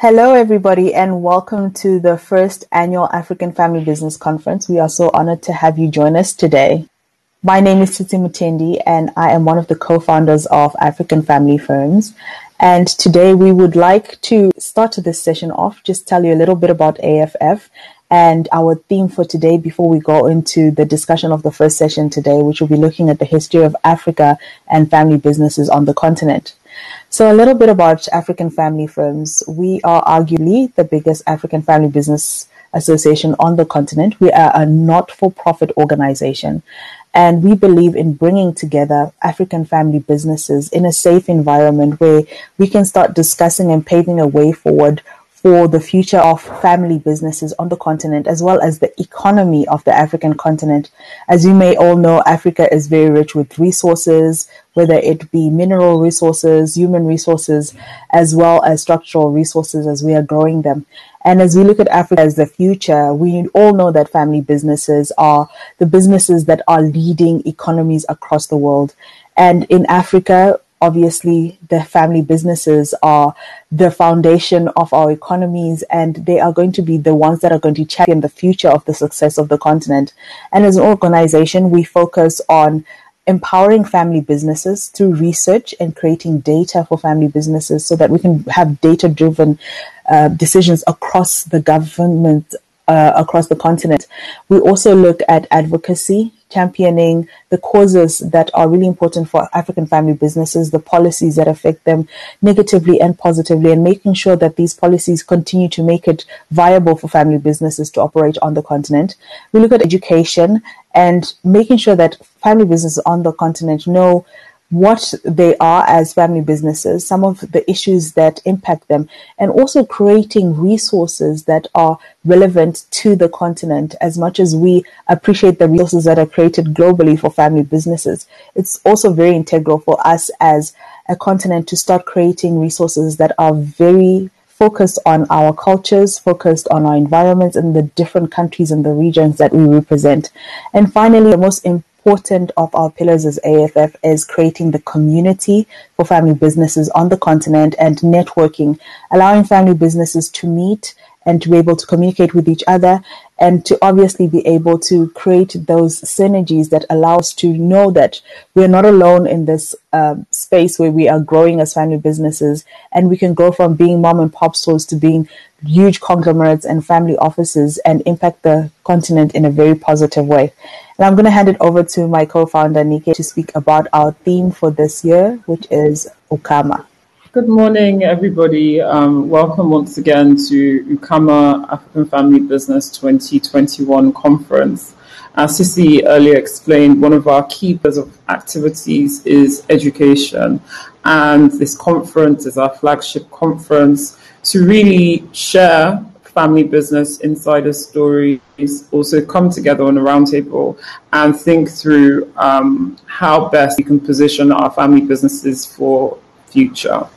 Hello, everybody, and welcome to the first annual African Family Business Conference. We are so honored to have you join us today. My name is Tsitsi Mutendi, and I am one of the co founders of African Family Firms. And today we would like to start this session off, just tell you a little bit about AFF and our theme for today before we go into the discussion of the first session today, which will be looking at the history of Africa and family businesses on the continent. So, a little bit about African family firms. We are arguably the biggest African family business association on the continent. We are a not for profit organization. And we believe in bringing together African family businesses in a safe environment where we can start discussing and paving a way forward for the future of family businesses on the continent as well as the economy of the African continent. As you may all know, Africa is very rich with resources, whether it be mineral resources, human resources, as well as structural resources as we are growing them. And as we look at Africa as the future, we all know that family businesses are the businesses that are leading economies across the world. And in Africa, obviously the family businesses are the foundation of our economies and they are going to be the ones that are going to champion the future of the success of the continent. And as an organization, we focus on empowering family businesses through research and creating data for family businesses so that we can have data driven uh, decisions across the government uh, across the continent. We also look at advocacy, championing the causes that are really important for African family businesses, the policies that affect them negatively and positively, and making sure that these policies continue to make it viable for family businesses to operate on the continent. We look at education and making sure that family businesses on the continent know what they are as family businesses, some of the issues that impact them, and also creating resources that are relevant to the continent as much as we appreciate the resources that are created globally for family businesses. It's also very integral for us as a continent to start creating resources that are very focused on our cultures, focused on our environments and the different countries and the regions that we represent. And finally, the most important important of our pillars as AFF is creating the community for family businesses on the continent and networking, allowing family businesses to meet and to be able to communicate with each other and to obviously be able to create those synergies that allow us to know that we're not alone in this uh, space where we are growing as family businesses and we can go from being mom and pop stores to being huge conglomerates and family offices and impact the continent in a very positive way. And I'm going to hand it over to my co-founder Nike to speak about our theme for this year, which is Ukama. Good morning, everybody. Um, welcome once again to Ukama African Family Business 2021 conference. As Tsitsi earlier explained, one of our key pillars of activities is education, and this conference is our flagship conference to really share family business insider stories, also come together on a roundtable and think through um, how best we can position our family businesses for future.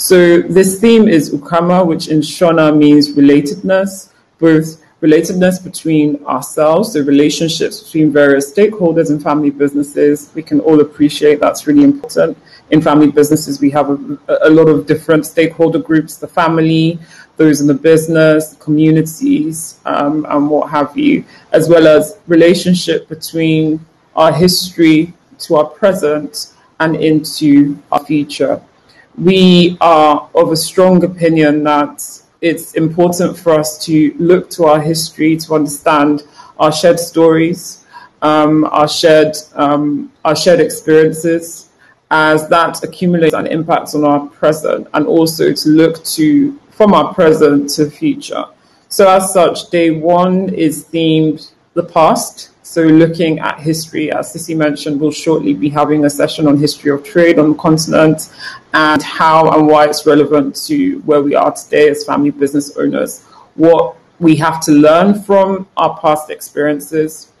So this theme is Ukama, which in Shona means relatedness, both relatedness between ourselves, the relationships between various stakeholders and family businesses. We can all appreciate that's really important. In family businesses, we have a, a lot of different stakeholder groups, the family, those in the business, communities, um, and what have you, as well as relationship between our history to our present and into our future. We are of a strong opinion that it's important for us to look to our history to understand our shared stories, um, our shared um, our shared experiences, as that accumulates and impacts on our present, and also to look to from our present to future. So, as such, day one is themed the past, So, looking at history, as Tsitsi mentioned, we'll shortly be having a session on history of trade on the continent and how and why it's relevant to where we are today as family business owners. What we have to learn from our past experiences.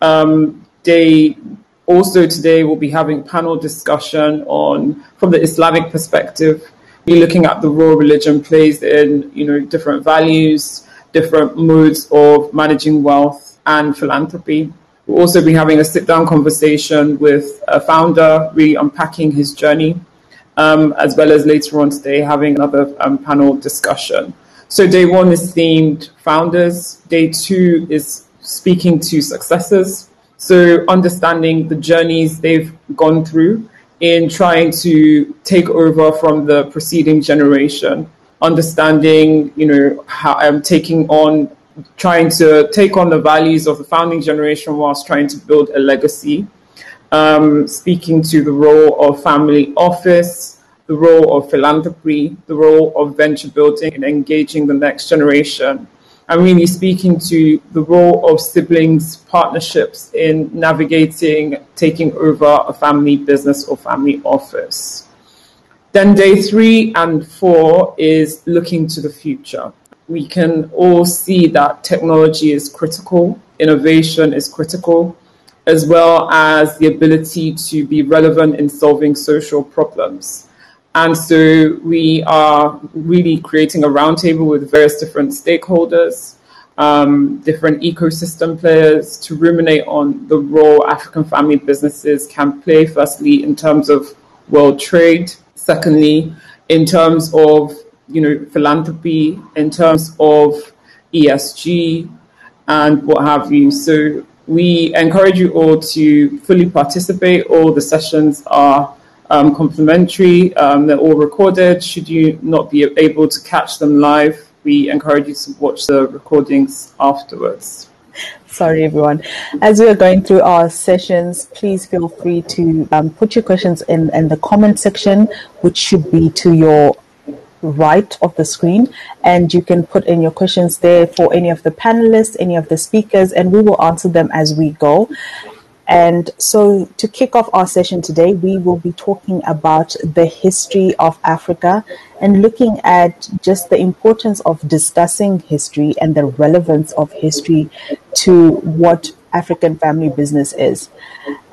Um, they also today will be having panel discussion on from the Islamic perspective. We're looking at the role religion plays in you know different values, different modes of managing wealth and philanthropy. We'll also be having a sit down conversation with a founder, really unpacking his journey, um, as well as later on today having another um, panel discussion. So, day one is themed founders, day two is speaking to successors. So, understanding the journeys they've gone through in trying to take over from the preceding generation, understanding, you know, how I'm um, taking on trying to take on the values of the founding generation whilst trying to build a legacy, um, speaking to the role of family office, the role of philanthropy, the role of venture building and engaging the next generation. I'm really speaking to the role of siblings partnerships in navigating taking over a family business or family office. Then day three and four is looking to the future we can all see that technology is critical, innovation is critical, as well as the ability to be relevant in solving social problems. And so we are really creating a roundtable with various different stakeholders, um, different ecosystem players to ruminate on the role African family businesses can play, firstly, in terms of world trade, secondly, in terms of you know, philanthropy, in terms of ESG and what have you. So we encourage you all to fully participate. All the sessions are um, complimentary. Um, they're all recorded. Should you not be able to catch them live, we encourage you to watch the recordings afterwards. Sorry, everyone. As we are going through our sessions, please feel free to um, put your questions in, in the comment section, which should be to your right of the screen and you can put in your questions there for any of the panelists, any of the speakers, and we will answer them as we go. And so, to kick off our session today, we will be talking about the history of Africa and looking at just the importance of discussing history and the relevance of history to what African family business is.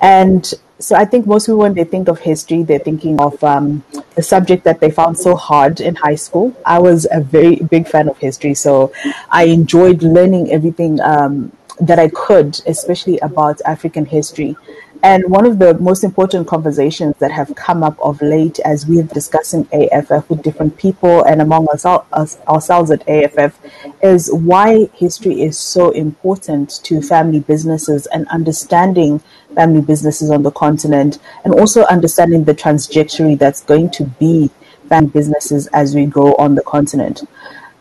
And so I think most people, when they think of history, they're thinking of um, the subject that they found so hard in high school. I was a very big fan of history, so I enjoyed learning everything um, that I could, especially about African history. And one of the most important conversations that have come up of late as we're discussing AFF with different people and among us, us, ourselves at AFF is why history is so important to family businesses and understanding family businesses on the continent and also understanding the trajectory that's going to be family businesses as we go on the continent.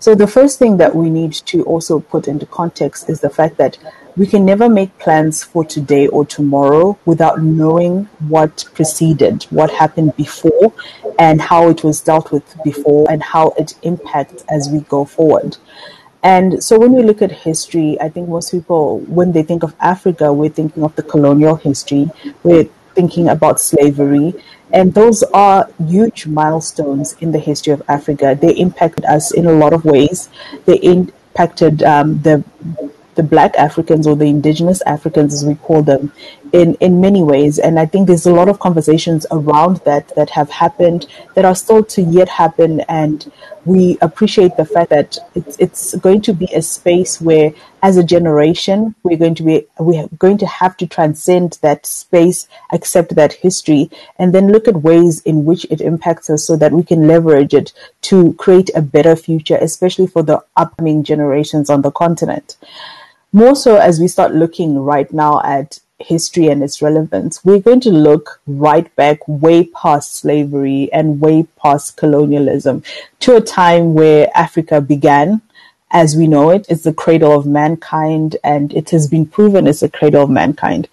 So the first thing that we need to also put into context is the fact that we can never make plans for today or tomorrow without knowing what preceded, what happened before, and how it was dealt with before, and how it impacts as we go forward. And so when we look at history, I think most people, when they think of Africa, we're thinking of the colonial history, we're thinking about slavery, and those are huge milestones in the history of Africa. They impacted us in a lot of ways. They impacted um, the the black Africans or the indigenous Africans, as we call them, in, in many ways. And I think there's a lot of conversations around that that have happened that are still to yet happen. And we appreciate the fact that it's, it's going to be a space where, as a generation, we're going to be we're going to have to transcend that space, accept that history, and then look at ways in which it impacts us, so that we can leverage it to create a better future, especially for the upcoming generations on the continent more so as we start looking right now at history and its relevance, we're going to look right back way past slavery and way past colonialism to a time where Africa began as we know it. It's the cradle of mankind and it has been proven it's the cradle of mankind.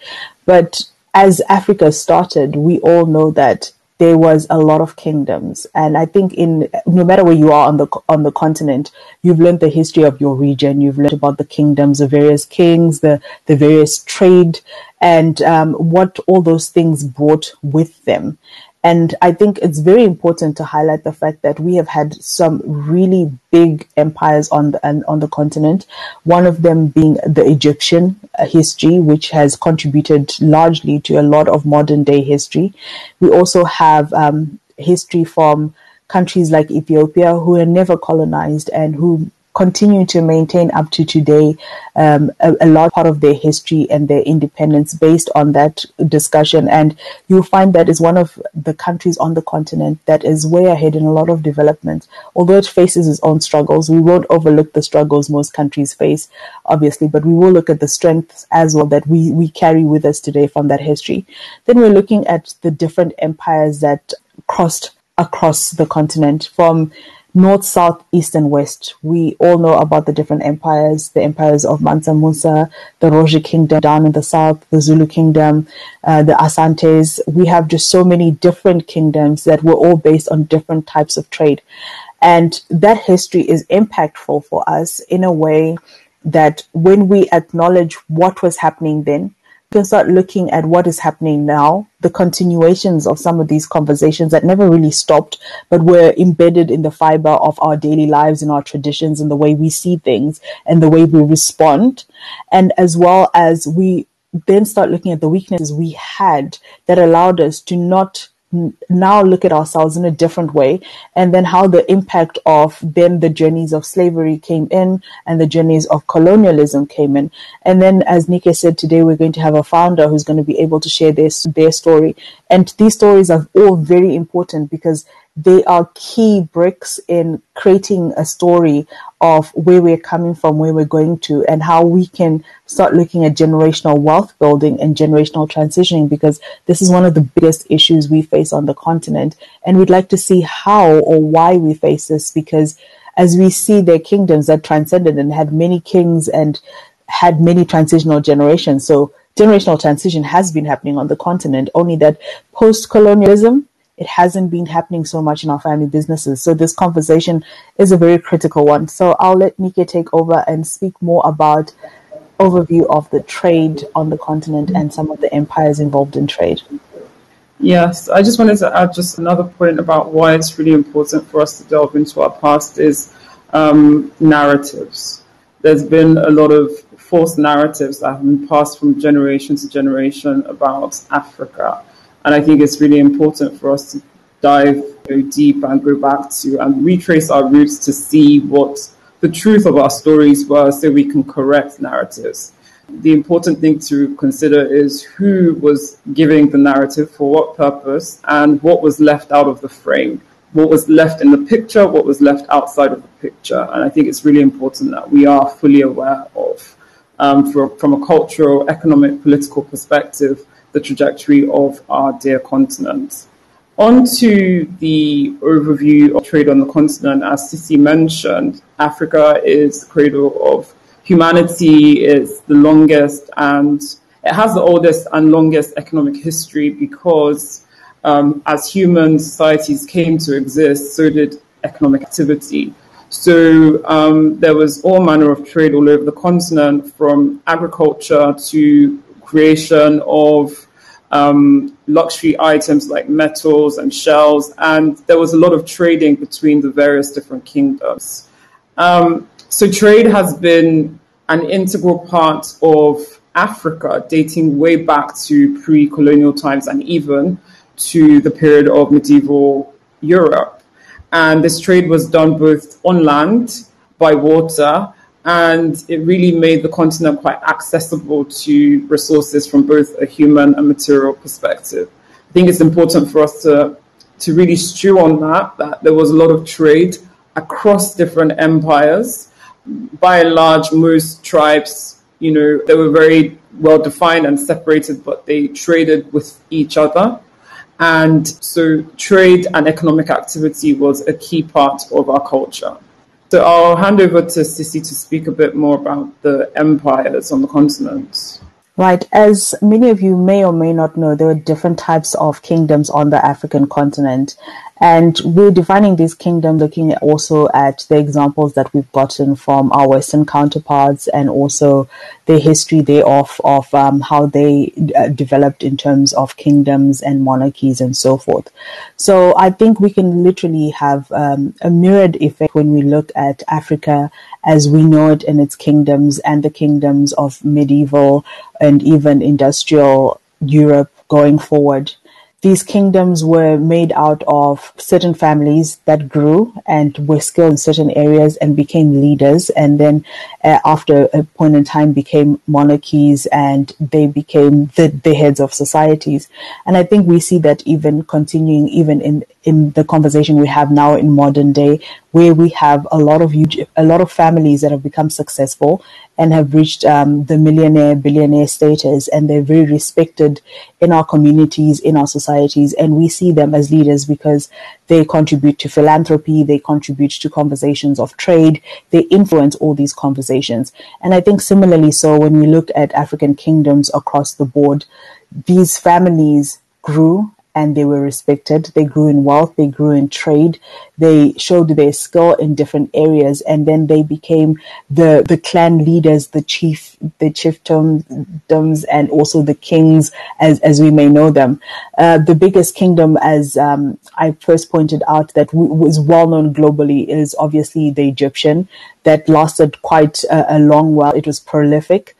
But as Africa started, we all know that there was a lot of kingdoms. And I think in no matter where you are on the on the continent, you've learned the history of your region. You've learned about the kingdoms, the various kings, the the various trade, and um, what all those things brought with them. And I think it's very important to highlight the fact that we have had some really big empires on the on the continent. One of them being the Egyptian uh, history, which has contributed largely to a lot of modern day history. We also have um, history from countries like Ethiopia, who were never colonized and who continue to maintain up to today um, a, a large part of their history and their independence based on that discussion. And you'll find that is one of the countries on the continent that is way ahead in a lot of development. Although it faces its own struggles, we won't overlook the struggles most countries face, obviously, but we will look at the strengths as well that we, we carry with us today from that history. Then we're looking at the different empires that crossed across the continent from north, south, east, and west. We all know about the different empires, the empires of Mansa Musa, the Rozvi Kingdom down in the south, the Zulu Kingdom, uh, the Asantes. We have just so many different kingdoms that were all based on different types of trade. And that history is impactful for us in a way that when we acknowledge what was happening then, can start looking at what is happening now, the continuations of some of these conversations that never really stopped, but were embedded in the fiber of our daily lives and our traditions and the way we see things and the way we respond. And as well as we then start looking at the weaknesses we had that allowed us to not now look at ourselves in a different way and then how the impact of then the journeys of slavery came in and the journeys of colonialism came in. And then as Nike said today we're going to have a founder who's going to be able to share their their story. And these stories are all very important because they are key bricks in creating a story of where we're coming from, where we're going to, and how we can start looking at generational wealth building and generational transitioning because this is one of the biggest issues we face on the continent. And we'd like to see how or why we face this because as we see their kingdoms that transcended and had many kings and had many transitional generations. So generational transition has been happening on the continent, only that post colonialism it hasn't been happening so much in our family businesses. So this conversation is a very critical one. So I'll let Nike take over and speak more about overview of the trade on the continent and some of the empires involved in trade. Yes, I just wanted to add just another point about why it's really important for us to delve into our past is um, narratives. There's been a lot of false narratives that have been passed from generation to generation about Africa. And I think it's really important for us to dive deep and go back to and retrace our roots to see what the truth of our stories were so we can correct narratives. The important thing to consider is who was giving the narrative for what purpose and what was left out of the frame, what was left in the picture, what was left outside of the picture. And I think it's really important that we are fully aware of, um, for, from a cultural, economic, political perspective, the trajectory of our dear continent. On to the overview of trade on the continent. As Tsitsi mentioned, Africa is the cradle of humanity, it's the longest and it has the oldest and longest economic history because um, as human societies came to exist, so did economic activity. So um, there was all manner of trade all over the continent, from agriculture to creation of um, luxury items like metals and shells, and there was a lot of trading between the various different kingdoms. Um, so trade has been an integral part of Africa, dating way back to pre-colonial times and even to the period of medieval Europe. And this trade was done both on land, by water, and it really made the continent quite accessible to resources from both a human and material perspective. I think it's important for us to to really stew on that, that there was a lot of trade across different empires. By and large, most tribes, you know, they were very well defined and separated, but they traded with each other. And so trade and economic activity was a key part of our culture. So I'll hand over to Tsitsi to speak a bit more about the empires on the continent. Right. As many of you may or may not know, there are different types of kingdoms on the African continent. And we're defining this kingdom looking also at the examples that we've gotten from our Western counterparts and also the history thereof of um, how they uh, developed in terms of kingdoms and monarchies and so forth. So I think we can literally have um, a mirrored effect when we look at Africa as we know it in its kingdoms and the kingdoms of medieval and even industrial Europe going forward these kingdoms were made out of certain families that grew and were skilled in certain areas and became leaders. And then uh, after a point in time became monarchies and they became the, the heads of societies. And I think we see that even continuing even in, in the conversation we have now in modern day, where we have a lot of huge, a lot of families that have become successful and have reached um, the millionaire, billionaire status, and they're very respected in our communities, in our societies, and we see them as leaders because they contribute to philanthropy, they contribute to conversations of trade, they influence all these conversations. And I think similarly so when we look at African kingdoms across the board, these families grew and they were respected. They grew in wealth, they grew in trade, they showed their skill in different areas, and then they became the the clan leaders, the chief, the chiefdoms, and also the kings, as as we may know them. Uh, the biggest kingdom, as um, I first pointed out, that w- was well known globally is obviously the Egyptian. That lasted quite a, a long while. It was prolific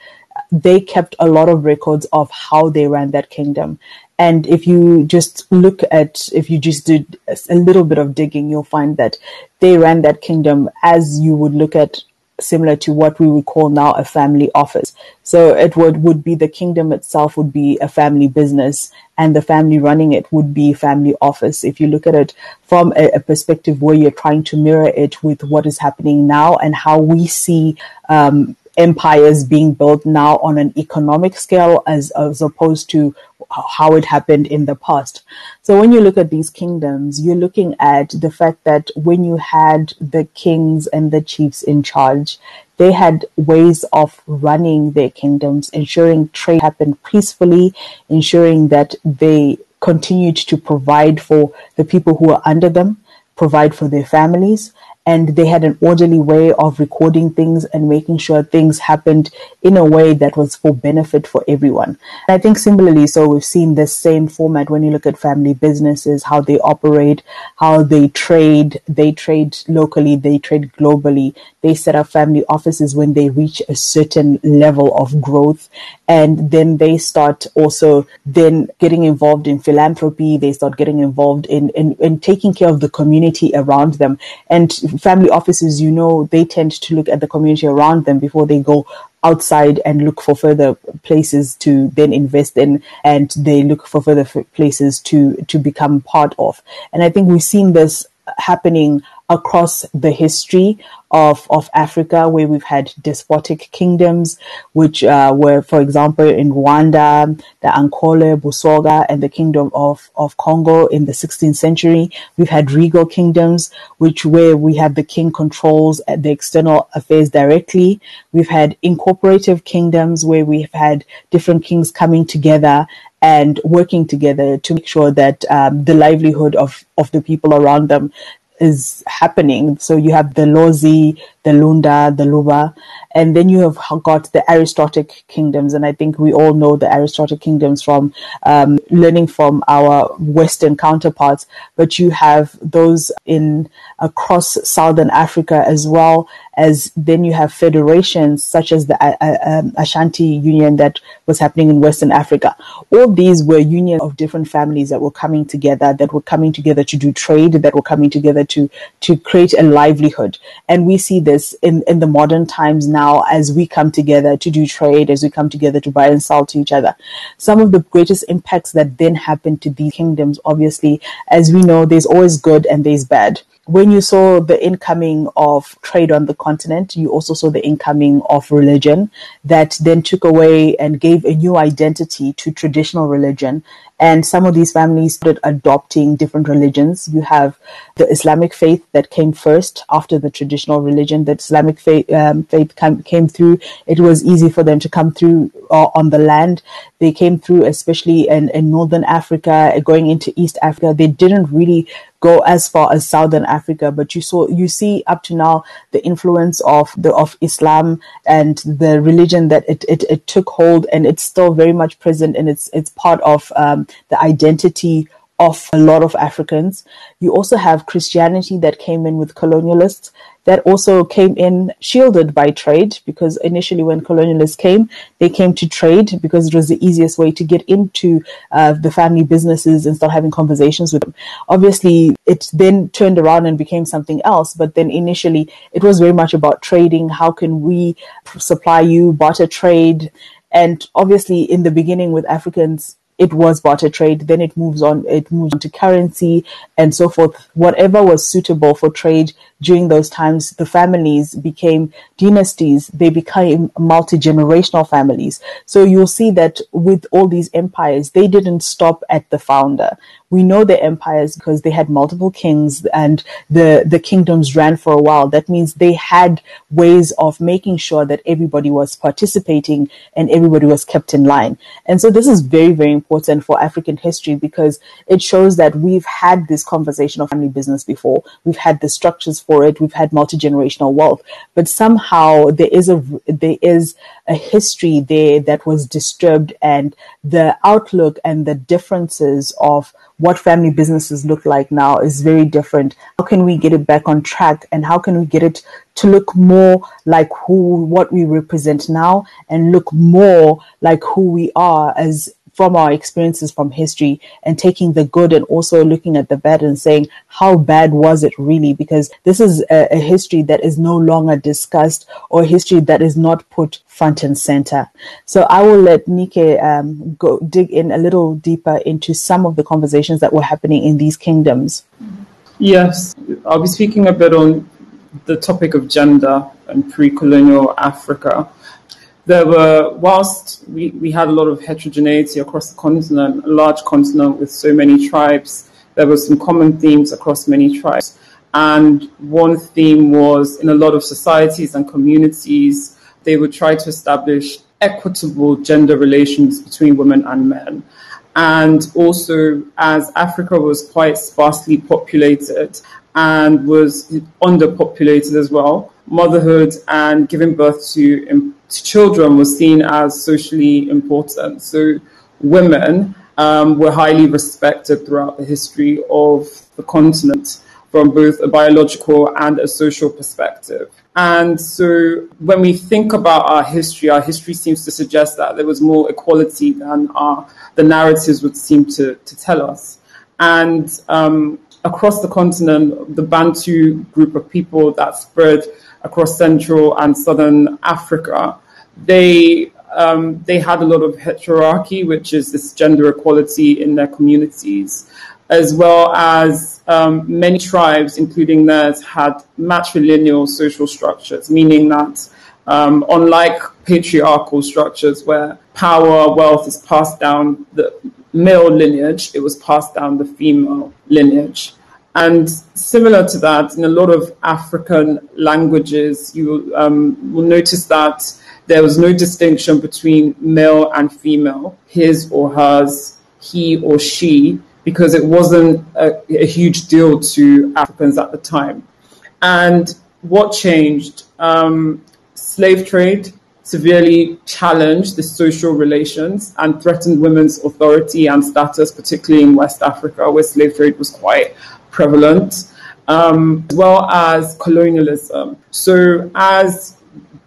they kept a lot of records of how they ran that kingdom. And if you just look at, if you just did a little bit of digging, you'll find that they ran that kingdom as you would look at similar to what we would call now a family office. So it would, would be the kingdom itself would be a family business and the family running it would be family office. If you look at it from a, a perspective where you're trying to mirror it with what is happening now and how we see um, empires being built now on an economic scale as, as opposed to how it happened in the past. So when you look at these kingdoms, you're looking at the fact that when you had the kings and the chiefs in charge, they had ways of running their kingdoms, ensuring trade happened peacefully, ensuring that they continued to provide for the people who were under them, provide for their families, and they had an orderly way of recording things and making sure things happened in a way that was for benefit for everyone. And I think similarly, so we've seen this same format when you look at family businesses, how they operate, how they trade, they trade locally, they trade globally, they set up family offices when they reach a certain level of growth and then they start also then getting involved in philanthropy. They start getting involved in, in, in taking care of the community around them. And family offices you know they tend to look at the community around them before they go outside and look for further places to then invest in. And they look for further places to to become part of. And i think we've seen this happening across the history of, of Africa, where we've had despotic kingdoms, which uh, were, for example, in Rwanda, the Ankole, Busoga, and the Kingdom of, of Congo in the 16th century. We've had regal kingdoms, which where we have the king controls the external affairs directly. We've had incorporative kingdoms where we've had different kings coming together and working together to make sure that um, the livelihood of, of the people around them is happening. So you have the Lozi, the Lunda, the Luba, and then you have got the aristocratic kingdoms. And I think we all know the aristocratic kingdoms from um, learning from our Western counterparts. But you have those in across Southern Africa as well as then you have federations such as the uh, uh, um, Ashanti Union that was happening in Western Africa. All these were unions of different families that were coming together, that were coming together to do trade, that were coming together to to create a livelihood. And we see this in, in the modern times now as we come together to do trade, as we come together to buy and sell to each other. Some of the greatest impacts that then happen to these kingdoms, obviously, as we know, there's always good and there's bad when you saw the incoming of trade on the continent, you also saw the incoming of religion that then took away and gave a new identity to traditional religion. And some of these families started adopting different religions. You have the Islamic faith that came first after the traditional religion. That Islamic faith, um, faith came, came through. It was easy for them to come through uh, on the land. They came through, especially in, in Northern Africa, going into East Africa. They didn't really go as far as Southern Africa, but you saw you see up to now the influence of the of Islam and the religion that it, it, it took hold and it's still very much present and it's it's part of um, the identity of a lot of Africans. You also have Christianity that came in with colonialists that also came in shielded by trade because initially when colonialists came, they came to trade because it was the easiest way to get into uh, the family businesses and start having conversations with them. Obviously, it then turned around and became something else, but then initially it was very much about trading. How can we supply you, barter trade? And obviously, in the beginning with Africans, it was barter trade. Then it moves on, it moves on to currency and so forth. Whatever was suitable for trade during those times, the families became dynasties. They became multi-generational families. So you'll see that with all these empires, they didn't stop at the founder we know the empires because they had multiple kings and the, the kingdoms ran for a while. That means they had ways of making sure that everybody was participating and everybody was kept in line. And so this is very, very important for African history because it shows that we've had this conversation of family business before. We've had the structures for it. We've had multi-generational wealth, but somehow there is a, there is a history there that was disturbed and the outlook and the differences of what family businesses look like now is very different. How can we get it back on track and how can we get it to look more like who, what we represent now and look more like who we are as from our experiences from history and taking the good and also looking at the bad and saying, how bad was it really? Because this is a, a history that is no longer discussed or history that is not put front and center. So I will let Nike um, go dig in a little deeper into some of the conversations that were happening in these kingdoms. Yes, I'll be speaking a bit on the topic of gender and pre-colonial Africa there were, whilst we, we had a lot of heterogeneity across the continent, a large continent with so many tribes, there were some common themes across many tribes. And one theme was in a lot of societies and communities, they would try to establish equitable gender relations between women and men. And also, as Africa was quite sparsely populated and was underpopulated as well, motherhood and giving birth to children was seen as socially important. So women um, were highly respected throughout the history of the continent from both a biological and a social perspective. And so when we think about our history, our history seems to suggest that there was more equality than our, the narratives would seem to, to tell us. And um, across the continent, the Bantu group of people that spread across Central and Southern Africa, they um, they had a lot of heterarchy, which is this gender equality in their communities, as well as um, many tribes, including theirs, had matrilineal social structures, meaning that um, unlike patriarchal structures where power, wealth is passed down the male lineage, it was passed down the female lineage. And similar to that, in a lot of African languages, you um, will notice that there was no distinction between male and female, his or hers, he or she, because it wasn't a, a huge deal to Africans at the time. And what changed? Um, slave trade severely challenged the social relations and threatened women's authority and status, particularly in West Africa, where slave trade was quite prevalent, um, as well as colonialism. So, as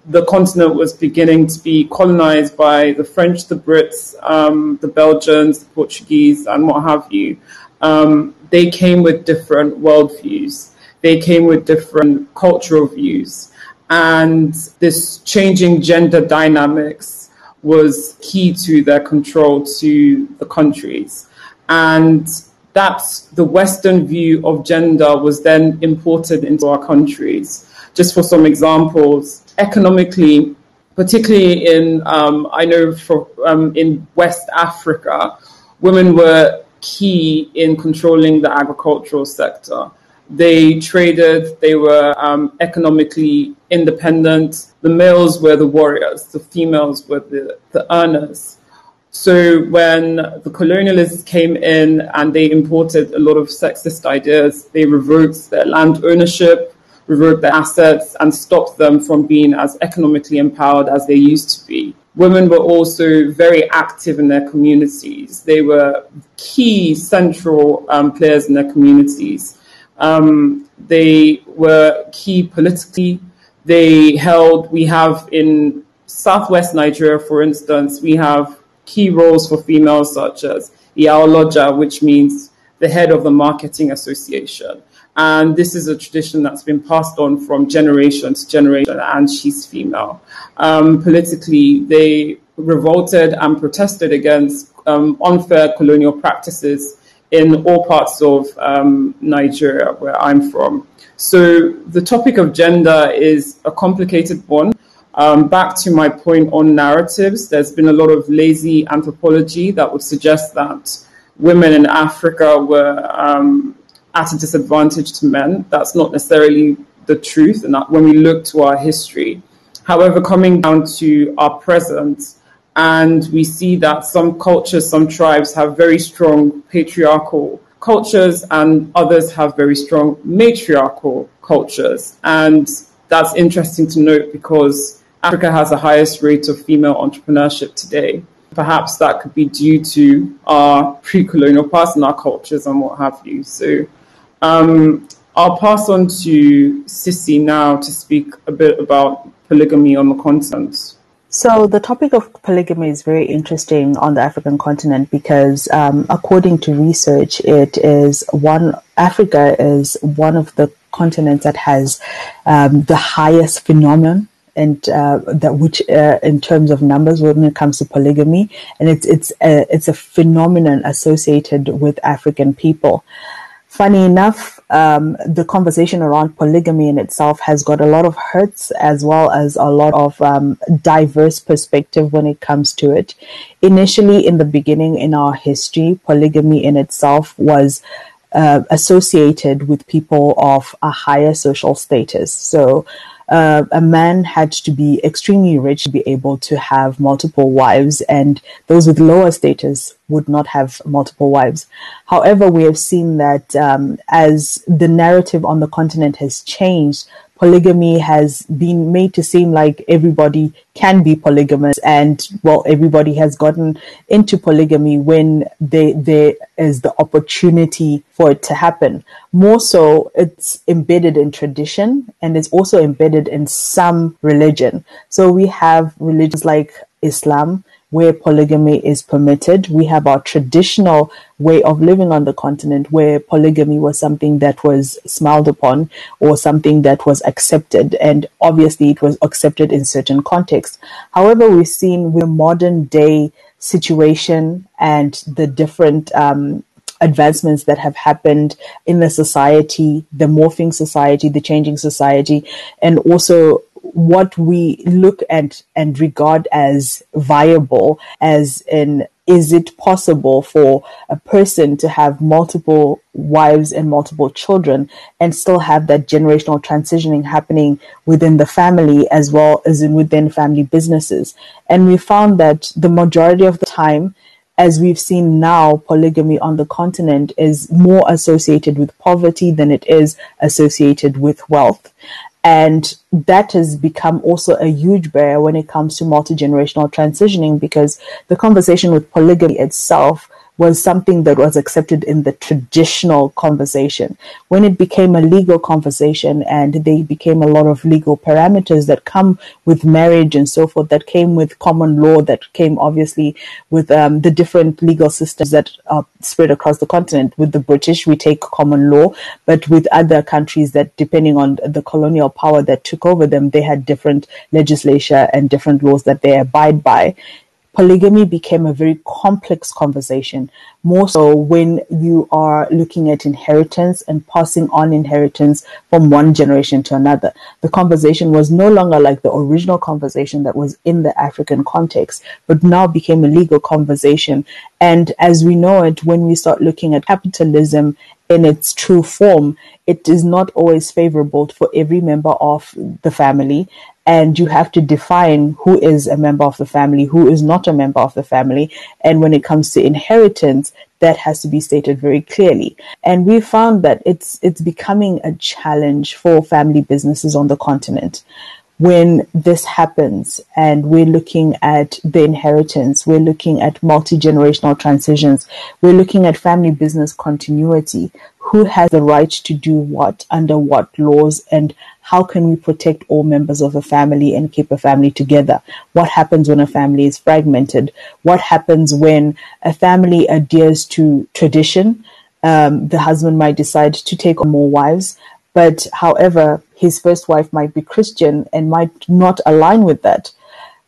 the continent was beginning to be colonized by the French, the Brits, um, the Belgians, the Portuguese, and what have you, um, they came with different worldviews. They came with different cultural views. And this changing gender dynamics was key to their control to the countries. And that's the Western view of gender was then imported into our countries. Just for some examples, economically, particularly in, um, I know for, um, in West Africa, women were key in controlling the agricultural sector. They traded, they were um, economically independent. The males were the warriors, the females were the, the earners. So when the colonialists came in and they imported a lot of sexist ideas, they revoked their land ownership, revoked their assets, and stopped them from being as economically empowered as they used to be. Women were also very active in their communities. They were key central um, players in their communities. Um, they were key politically. They held, we have in southwest Nigeria, for instance, we have key roles for females such as Iyáọ́lọ́jà, which means the head of the marketing association. And this is a tradition that's been passed on from generation to generation, and she's female. Um, politically, they revolted and protested against um, unfair colonial practices in all parts of um, Nigeria, where I'm from. So the topic of gender is a complicated one. Um, back to my point on narratives, there's been a lot of lazy anthropology that would suggest that women in Africa were um, at a disadvantage to men. That's not necessarily the truth, and that when we look to our history. However, coming down to our present, and we see that some cultures, some tribes have very strong patriarchal cultures, and others have very strong matriarchal cultures. And that's interesting to note because Africa has the highest rate of female entrepreneurship today. Perhaps that could be due to our pre colonial past and our cultures and what have you. So um, I'll pass on to Tsitsi now to speak a bit about polygamy on the continent. So the topic of polygamy is very interesting on the African continent because, um, according to research, it is one Africa is one of the continents that has um, the highest phenomenon and uh, that which uh, in terms of numbers when it comes to polygamy and it's it's a, it's a phenomenon associated with African people. Funny enough, um, the conversation around polygamy in itself has got a lot of hurts as well as a lot of um, diverse perspective when it comes to it. Initially, in the beginning in our history, polygamy in itself was uh, associated with people of a higher social status. So uh, a man had to be extremely rich to be able to have multiple wives, and those with lower status would not have multiple wives. However, we have seen that um, as the narrative on the continent has changed, polygamy has been made to seem like everybody can be polygamous and well everybody has gotten into polygamy when they, there is the opportunity for it to happen. More so it's embedded in tradition and it's also embedded in some religion. So we have religions like islam where polygamy is permitted. We have our traditional way of living on the continent where polygamy was something that was smiled upon or something that was accepted. And obviously it was accepted in certain contexts. However, we've seen with modern day situation and the different, um, advancements that have happened in the society, the morphing society, the changing society, and also what we look at and regard as viable, as in is it possible for a person to have multiple wives and multiple children and still have that generational transitioning happening within the family as well as in within family businesses? And we found that the majority of the time, as we've seen now, polygamy on the continent is more associated with poverty than it is associated with wealth. And that has become also a huge barrier when it comes to multi generational transitioning because the conversation with polygamy itself was something that was accepted in the traditional conversation. When it became a legal conversation and they became a lot of legal parameters that come with marriage and so forth, that came with common law, that came obviously with um, the different legal systems that are spread across the continent. With the British, we take common law, but with other countries that, depending on the colonial power that took over them, they had different legislature and different laws that they abide by polygamy became a very complex conversation, more so when you are looking at inheritance and passing on inheritance from one generation to another. The conversation was no longer like the original conversation that was in the African context, but now became a legal conversation. And as we know it, when we start looking at capitalism in its true form, it is not always favorable for every member of the family and you have to define who is a member of the family, who is not a member of the family. And when it comes to inheritance, that has to be stated very clearly. And we found that it's it's becoming a challenge for family businesses on the continent. When this happens and we're looking at the inheritance, we're looking at multi generational transitions, we're looking at family business continuity, who has the right to do what, under what laws, and how can we protect all members of a family and keep a family together? What happens when a family is fragmented? What happens when a family adheres to tradition? Um, the husband might decide to take on more wives, but however, his first wife might be Christian and might not align with that.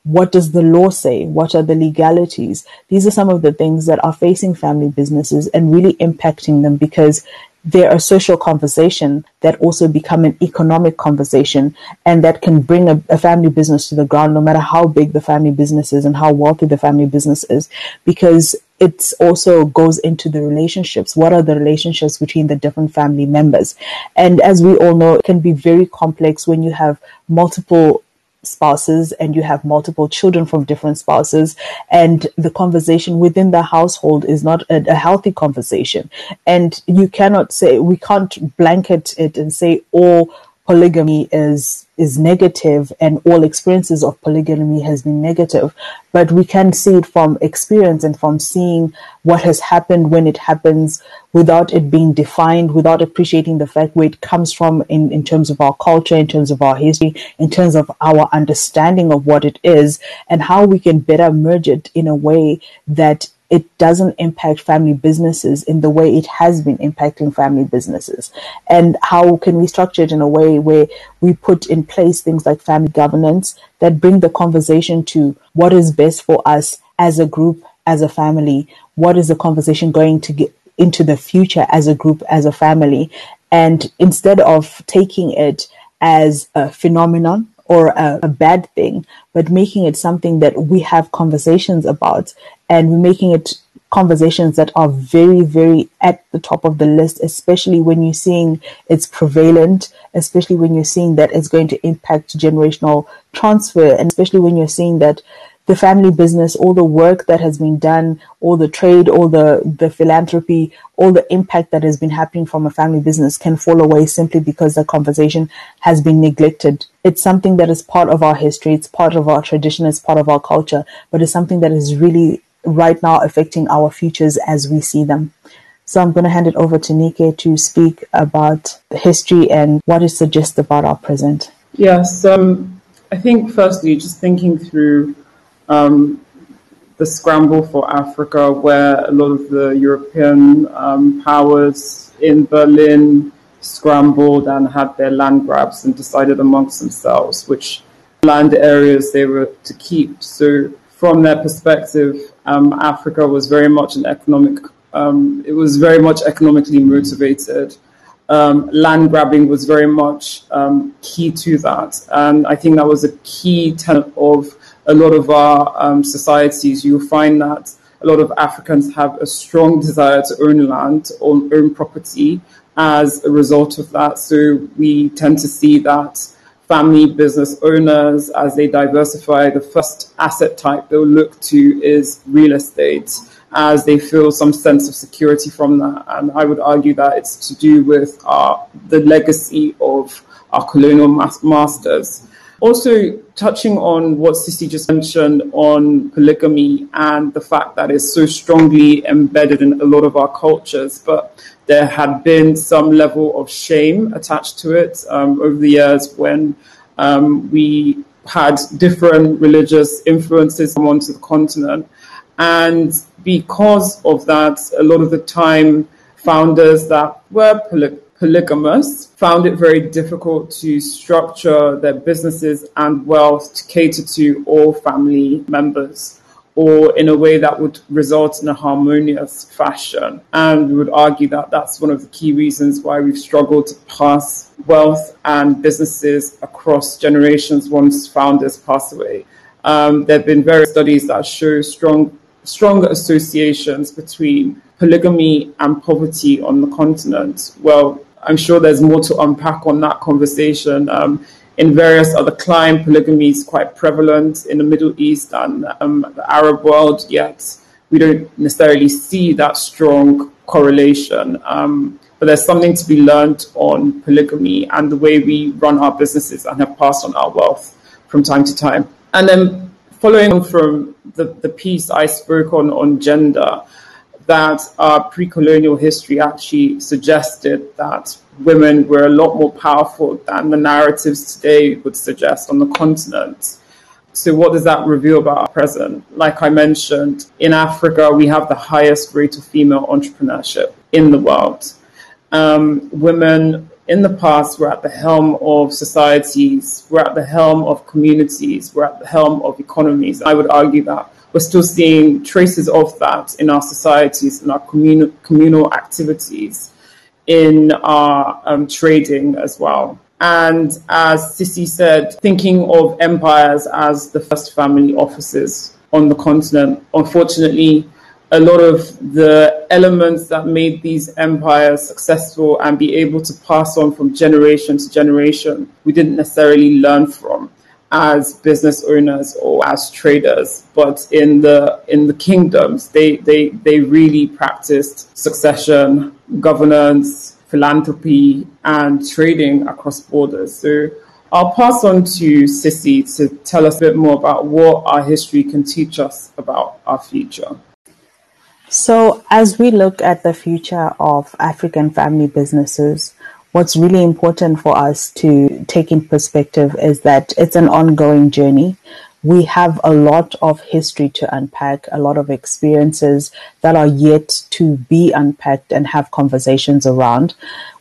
What does the law say? What are the legalities? These are some of the things that are facing family businesses and really impacting them because they're a social conversation that also become an economic conversation and that can bring a, a, family business to the ground no matter how big the family business is and how wealthy the family business is because it also goes into the relationships what are the relationships between the different family members and as we all know it can be very complex when you have multiple spouses and you have multiple children from different spouses and the conversation within the household is not a, a, healthy conversation. And you cannot say we can't blanket it and say all polygamy is is negative and all experiences of polygamy has been negative. But we can see it from experience and from seeing what has happened when it happens without it being defined without appreciating the fact where it comes from in, in terms of our culture in terms of our history in terms of our understanding of what it is and how we can better merge it in a way that it doesn't impact family businesses in the way it has been impacting family businesses? And how can we structure it in a way where we put in place things like family governance that bring the conversation to what is best for us as a group, as a family? What is the conversation going to get into the future as a group, as a family? And instead of taking it as a phenomenon or a, a, bad thing, but making it something that we have conversations about and we're making it conversations that are very, very at the top of the list, especially when you're seeing it's prevalent, especially when you're seeing that it's going to impact generational transfer, and especially when you're seeing that the family business, all the work that has been done, all the trade, all the, the philanthropy, all the impact that has been happening from a family business can fall away simply because the conversation has been neglected. It's something that is part of our history, it's part of our tradition, it's part of our culture, but it's something that is really right now affecting our futures as we see them. So I'm going to hand it over to Nike to speak about the history and what it suggests about our present. Yes, um, I think firstly, just thinking through um, the scramble for Africa, where a lot of the European um, powers in Berlin scrambled and had their land grabs and decided amongst themselves which land areas they were to keep. So from their perspective, um, Africa was very much an economic, um, it was very much economically motivated. Um, land grabbing was very much um, key to that. And I think that was a key tenet of a lot of our um, societies. You'll find that a lot of Africans have a strong desire to own land, own, own property as a result of that. So we tend to see that family business owners, as they diversify, the first asset type they'll look to is real estate, as they feel some sense of security from that. And I would argue that it's to do with our, the legacy of our colonial masters. Also, touching on what Tsitsi just mentioned on polygamy and the fact that it's so strongly embedded in a lot of our cultures, but there had been some level of shame attached to it um, over the years when um, we had different religious influences come onto the continent. And because of that, a lot of the time, founders that were poly- polygamous found it very difficult to structure their businesses and wealth to cater to all family members or in a way that would result in a harmonious fashion. And we would argue that that's one of the key reasons why we've struggled to pass wealth and businesses across generations once founders pass away. Um, there have been various studies that show strong, strong associations between polygamy and poverty on the continent. Well, I'm sure there's more to unpack on that conversation. Um, in various other climes, polygamy is quite prevalent in the Middle East and um, the Arab world, yet we don't necessarily see that strong correlation. Um, but there's something to be learned on polygamy and the way we run our businesses and have passed on our wealth from time to time. And then following on from the, the piece I spoke on on gender, that our pre-colonial history actually suggested that women were a lot more powerful than the narratives today would suggest on the continent. So, what does that reveal about our present? Like I mentioned, in Africa, we have the highest rate of female entrepreneurship in the world. Um, women in the past were at the helm of societies, were at the helm of communities, were at the helm of economies. I would argue that we're still seeing traces of that in our societies, in our communal, communal activities, in our um, trading as well. And as Tsitsi said, thinking of empires as the first family offices on the continent, unfortunately, a lot of the elements that made these empires successful and be able to pass on from generation to generation, we didn't necessarily learn from as business owners or as traders, but in the in the kingdoms, they they they really practiced succession, governance, philanthropy, and trading across borders. So I'll pass on to Tsitsi to tell us a bit more about what our history can teach us about our future. So, as we look at the future of African family businesses, what's really important for us to take in perspective is that it's an ongoing journey. We have a lot of history to unpack, a lot of experiences that are yet to be unpacked and have conversations around.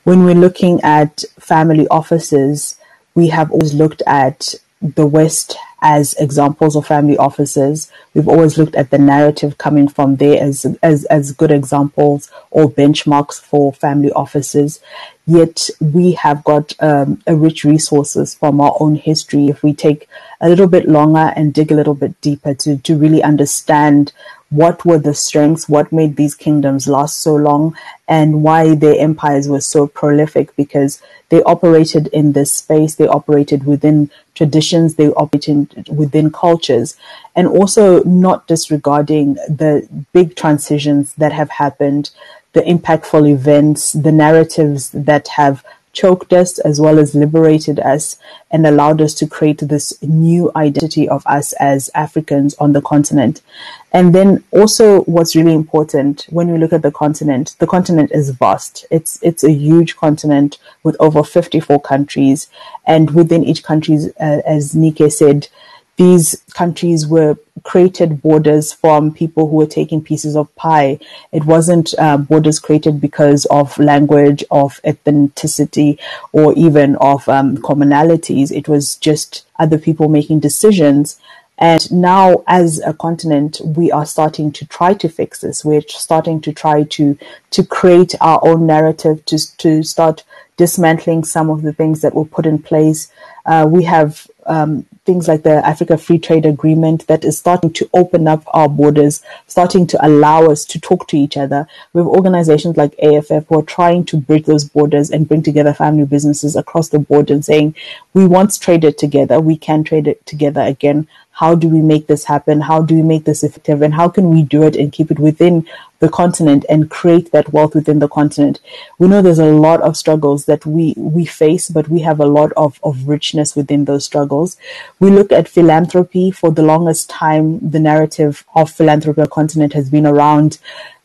When we're looking at family offices, we have always looked at the West as examples of family offices. We've always looked at the narrative coming from there as, as, as good examples or benchmarks for family offices. Yet we have got um, a rich resources from our own history. If we take a little bit longer and dig a little bit deeper to, to really understand what were the strengths, what made these kingdoms last so long, and why their empires were so prolific because they operated in this space, they operated within traditions, they operated within cultures, and also not disregarding the big transitions that have happened, the impactful events, the narratives that have choked us as well as liberated us and allowed us to create this new identity of us as Africans on the continent. And then also what's really important when we look at the continent, the continent is vast. It's it's a huge continent with over 54 countries and within each country uh, as Nike said these countries were created borders from people who were taking pieces of pie. It wasn't uh, borders created because of language, of ethnicity, or even of um, commonalities. It was just other people making decisions. And now, as a continent, we are starting to try to fix this. We're starting to try to to create our own narrative, to to start dismantling some of the things that were put in place. Uh, we have um, things like the Africa Free Trade Agreement that is starting to open up our borders, starting to allow us to talk to each other. We have organizations like AFF who are trying to bridge those borders and bring together family businesses across the board and saying, we once traded together, we can trade it together again. How do we make this happen? How do we make this effective? And how can we do it and keep it within the continent and create that wealth within the continent? We know there's a lot of struggles that we, we face, but we have a lot of, of richness within those struggles. We look at philanthropy for the longest time. The narrative of philanthropy on continent has been around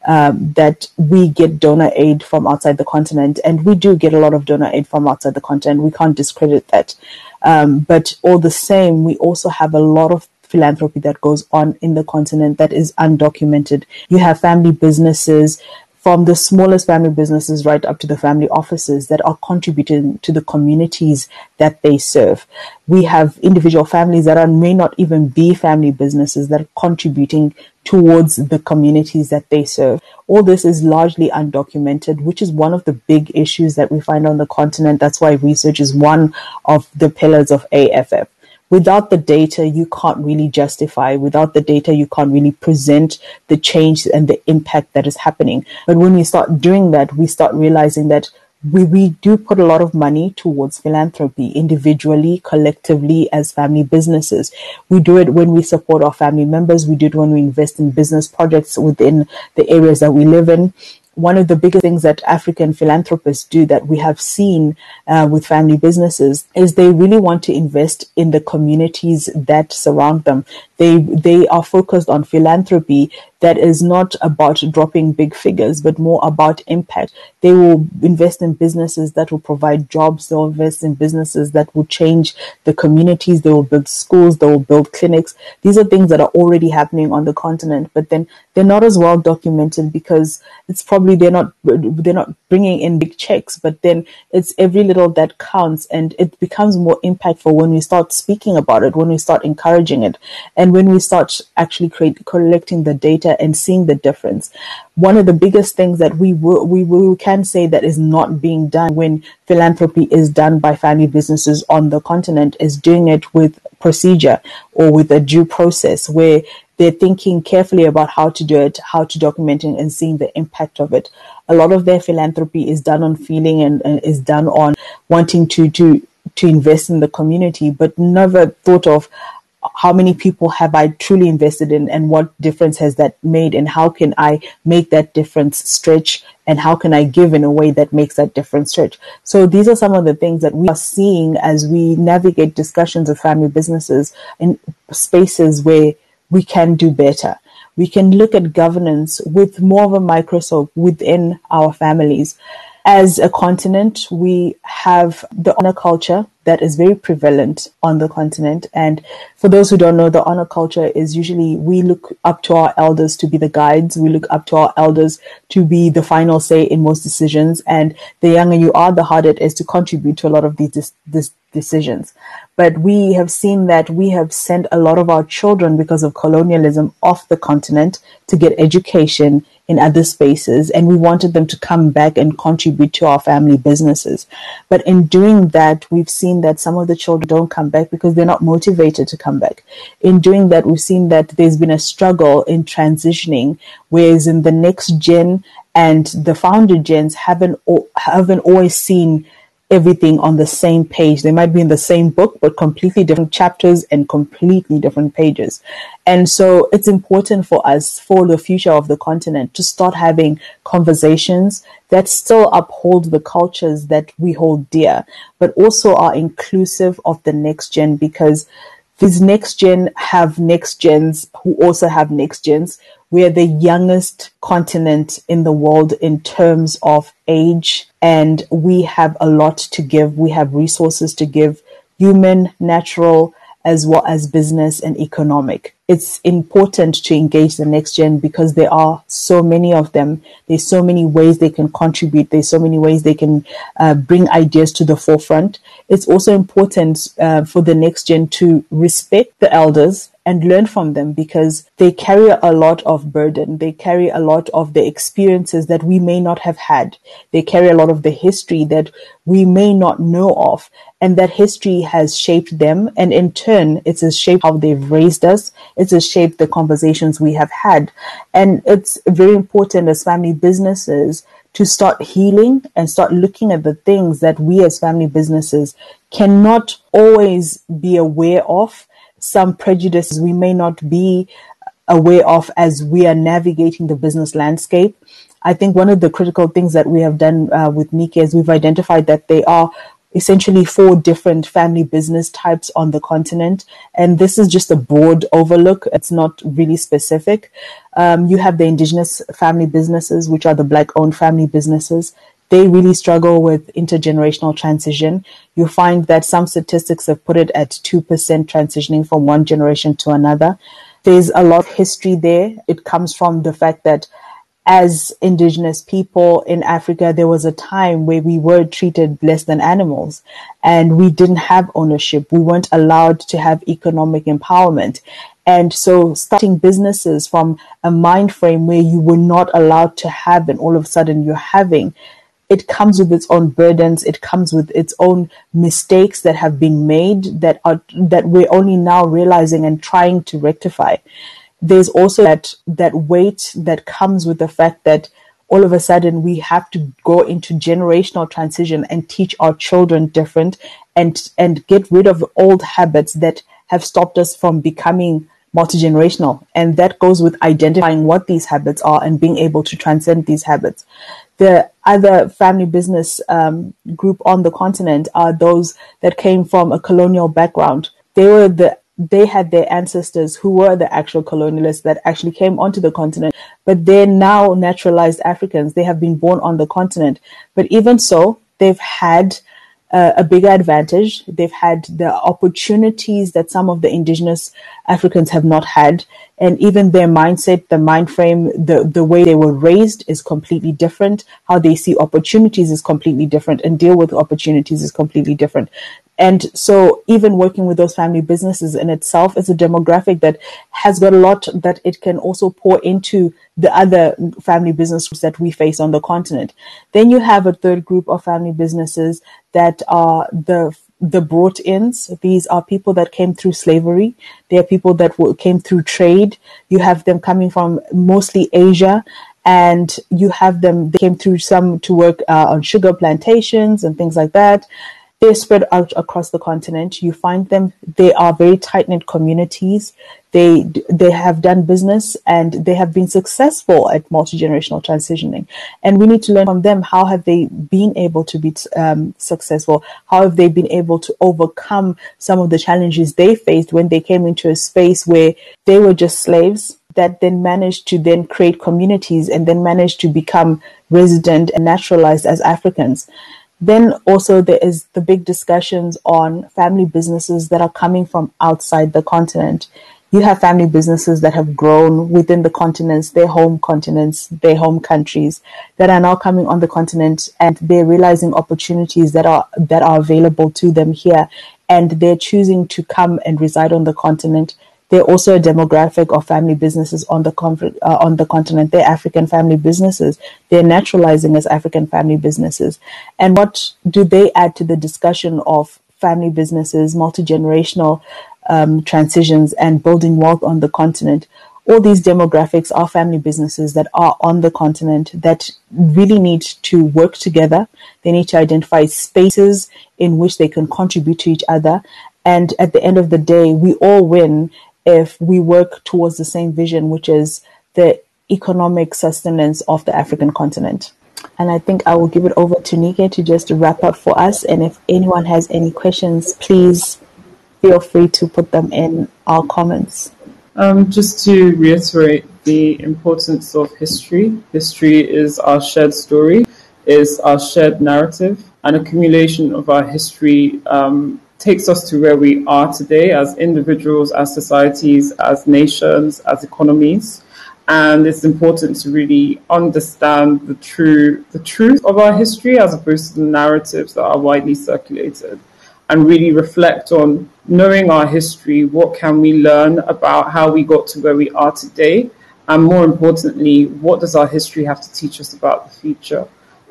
um, that we get donor aid from outside the continent, and we do get a lot of donor aid from outside the continent. We can't discredit that. Um, but all the same, we also have a lot of philanthropy that goes on in the continent that is undocumented. You have family businesses, from the smallest family businesses right up to the family offices that are contributing to the communities that they serve. We have individual families that are, may not even be family businesses that are contributing towards the communities that they serve. All this is largely undocumented, which is one of the big issues that we find on the continent. That's why research is one of the pillars of AFF without the data, you can't really justify. Without the data, you can't really present the change and the impact that is happening. But when we start doing that, we start realizing that we, we do put a lot of money towards philanthropy individually, collectively, as family businesses. We do it when we support our family members. We do it when we invest in business projects within the areas that we live in one of the biggest things that African philanthropists do that we have seen uh, with family businesses is they really want to invest in the communities that surround them. They they are focused on philanthropy that is not about dropping big figures, but more about impact. They will invest in businesses that will provide jobs. They'll invest in businesses that will change the communities. They will build schools. They will build clinics. These are things that are already happening on the continent, but then they're not as well documented because it's probably they're not they're not bringing in big checks, but then it's every little that counts, and it becomes more impactful when we start speaking about it, when we start encouraging it, and when we start actually create, collecting the data data and seeing the difference. One of the biggest things that we will, we, we can say that is not being done when philanthropy is done by family businesses on the continent is doing it with procedure or with a due process where they're thinking carefully about how to do it, how to document it, and seeing the impact of it. A lot of their philanthropy is done on feeling and, and is done on wanting to to to invest in the community, but never thought of how many people have I truly invested in and what difference has that made and how can I make that difference stretch and how can I give in a way that makes that difference stretch. So these are some of the things that we are seeing as we navigate discussions of family businesses in spaces where we can do better. We can look at governance with more of a microscope within our families as a continent, we have the honor culture that is very prevalent on the continent. And for those who don't know, the honor culture is usually we look up to our elders to be the guides. We look up to our elders to be the final say in most decisions. And the younger you are, the harder it is to contribute to a lot of these, these decisions. But we have seen that we have sent a lot of our children because of colonialism off the continent to get education in other spaces and we wanted them to come back and contribute to our family businesses. But in doing that, we've seen that some of the children don't come back because they're not motivated to come back. In doing that, we've seen that there's been a struggle in transitioning, whereas in the next gen and the founder gens haven't haven't always seen everything on the same page. They might be in the same book, but completely different chapters and completely different pages. And so it's important for us, for the future of the continent, to start having conversations that still uphold the cultures that we hold dear, but also are inclusive of the next gen because these next gen have next gens who also have next gens. We are the youngest continent in the world in terms of age, and we have a lot to give. We have resources to give human, natural, as well as business and economic. It's important to engage the next gen because there are so many of them. There's so many ways they can contribute. There's so many ways they can uh, bring ideas to the forefront. It's also important uh, for the next gen to respect the elders and learn from them because they carry a lot of burden. They carry a lot of the experiences that we may not have had. They carry a lot of the history that we may not know of. And that history has shaped them. And in turn, it's a shaped how they've raised us. It's a shaped the conversations we have had. And it's very important as family businesses to start healing and start looking at the things that we as family businesses cannot always be aware of some prejudices we may not be aware of as we are navigating the business landscape. I think one of the critical things that we have done uh, with Nika is we've identified that there are essentially four different family business types on the continent. And this is just a broad overlook. It's not really specific. Um, you have the indigenous family businesses, which are the black owned family businesses they really struggle with intergenerational transition. You find that some statistics have put it at 2% transitioning from one generation to another. There's a lot of history there. It comes from the fact that as indigenous people in Africa, there was a time where we were treated less than animals and we didn't have ownership. We weren't allowed to have economic empowerment. And so starting businesses from a mind frame where you were not allowed to have and all of a sudden you're having, it comes with its own burdens. It comes with its own mistakes that have been made that are, that we're only now realizing and trying to rectify there's also that that weight that comes with the fact that all of a sudden we have to go into generational transition and teach our children different and and get rid of old habits that have stopped us from becoming multi-generational and that goes with identifying what these habits are and being able to transcend these habits the other family business um, group on the continent are those that came from a colonial background they were the they had their ancestors who were the actual colonialists that actually came onto the continent, but they're now naturalized Africans. They have been born on the continent. But even so, they've had uh, a bigger advantage. They've had the opportunities that some of the indigenous Africans have not had. And even their mindset, the mind frame, the, the way they were raised is completely different. How they see opportunities is completely different and deal with opportunities is completely different. And so even working with those family businesses in itself is a demographic that has got a lot that it can also pour into the other family businesses that we face on the continent. Then you have a third group of family businesses that are the the brought-ins. These are people that came through slavery. They are people that came through trade. You have them coming from mostly Asia, and you have them. They came through some to work uh, on sugar plantations and things like that. They're spread out across the continent. You find them, they are very tight knit communities. They, they have done business and they have been successful at multi generational transitioning. And we need to learn from them how have they been able to be um, successful? How have they been able to overcome some of the challenges they faced when they came into a space where they were just slaves that then managed to then create communities and then managed to become resident and naturalized as Africans. Then also there is the big discussions on family businesses that are coming from outside the continent. You have family businesses that have grown within the continents, their home continents, their home countries that are now coming on the continent and they're realizing opportunities that are that are available to them here and they're choosing to come and reside on the continent they're also a demographic of family businesses on the uh, on the continent. They're African family businesses. They're naturalizing as African family businesses. And what do they add to the discussion of family businesses, multi generational um, transitions, and building wealth on the continent? All these demographics are family businesses that are on the continent that really need to work together. They need to identify spaces in which they can contribute to each other. And at the end of the day, we all win if we work towards the same vision, which is the economic sustenance of the African continent. And I think I will give it over to Nike to just wrap up for us. And if anyone has any questions, please feel free to put them in our comments. Um, just to reiterate the importance of history. History is our shared story, is our shared narrative, an accumulation of our history um, takes us to where we are today as individuals, as societies, as nations, as economies. And it's important to really understand the true the truth of our history as opposed to the narratives that are widely circulated and really reflect on knowing our history, what can we learn about how we got to where we are today, and more importantly, what does our history have to teach us about the future?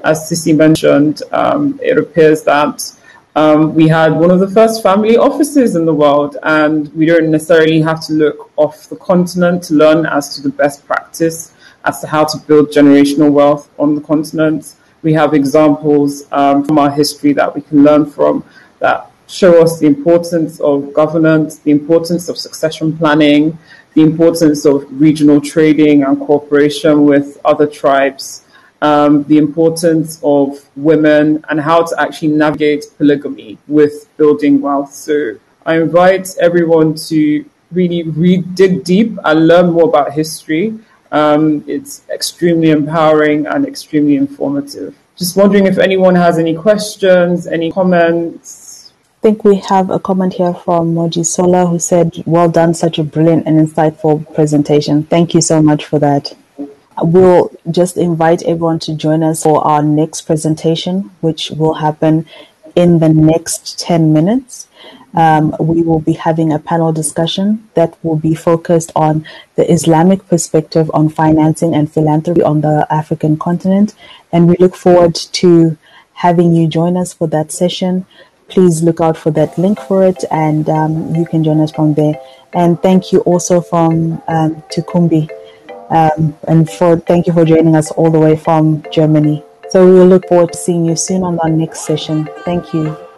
As Tsitsi mentioned, um, it appears that um, we had one of the first family offices in the world, and we don't necessarily have to look off the continent to learn as to the best practice as to how to build generational wealth on the continent. We have examples um, from our history that we can learn from that show us the importance of governance, the importance of succession planning, the importance of regional trading and cooperation with other tribes um, the importance of women and how to actually navigate polygamy with building wealth. So I invite everyone to really read, dig deep and learn more about history. Um, it's extremely empowering and extremely informative. Just wondering if anyone has any questions, any comments. I think we have a comment here from Mojisola who said, Well done, such a brilliant and insightful presentation. Thank you so much for that. We'll just invite everyone to join us for our next presentation, which will happen in the next 10 minutes. Um, we will be having a panel discussion that will be focused on the Islamic perspective on financing and philanthropy on the African continent. And we look forward to having you join us for that session. Please look out for that link for it and um, you can join us from there. And thank you also from um, Tukumbi. Um, and for thank you for joining us all the way from Germany. So we will look forward to seeing you soon on our next session. Thank you.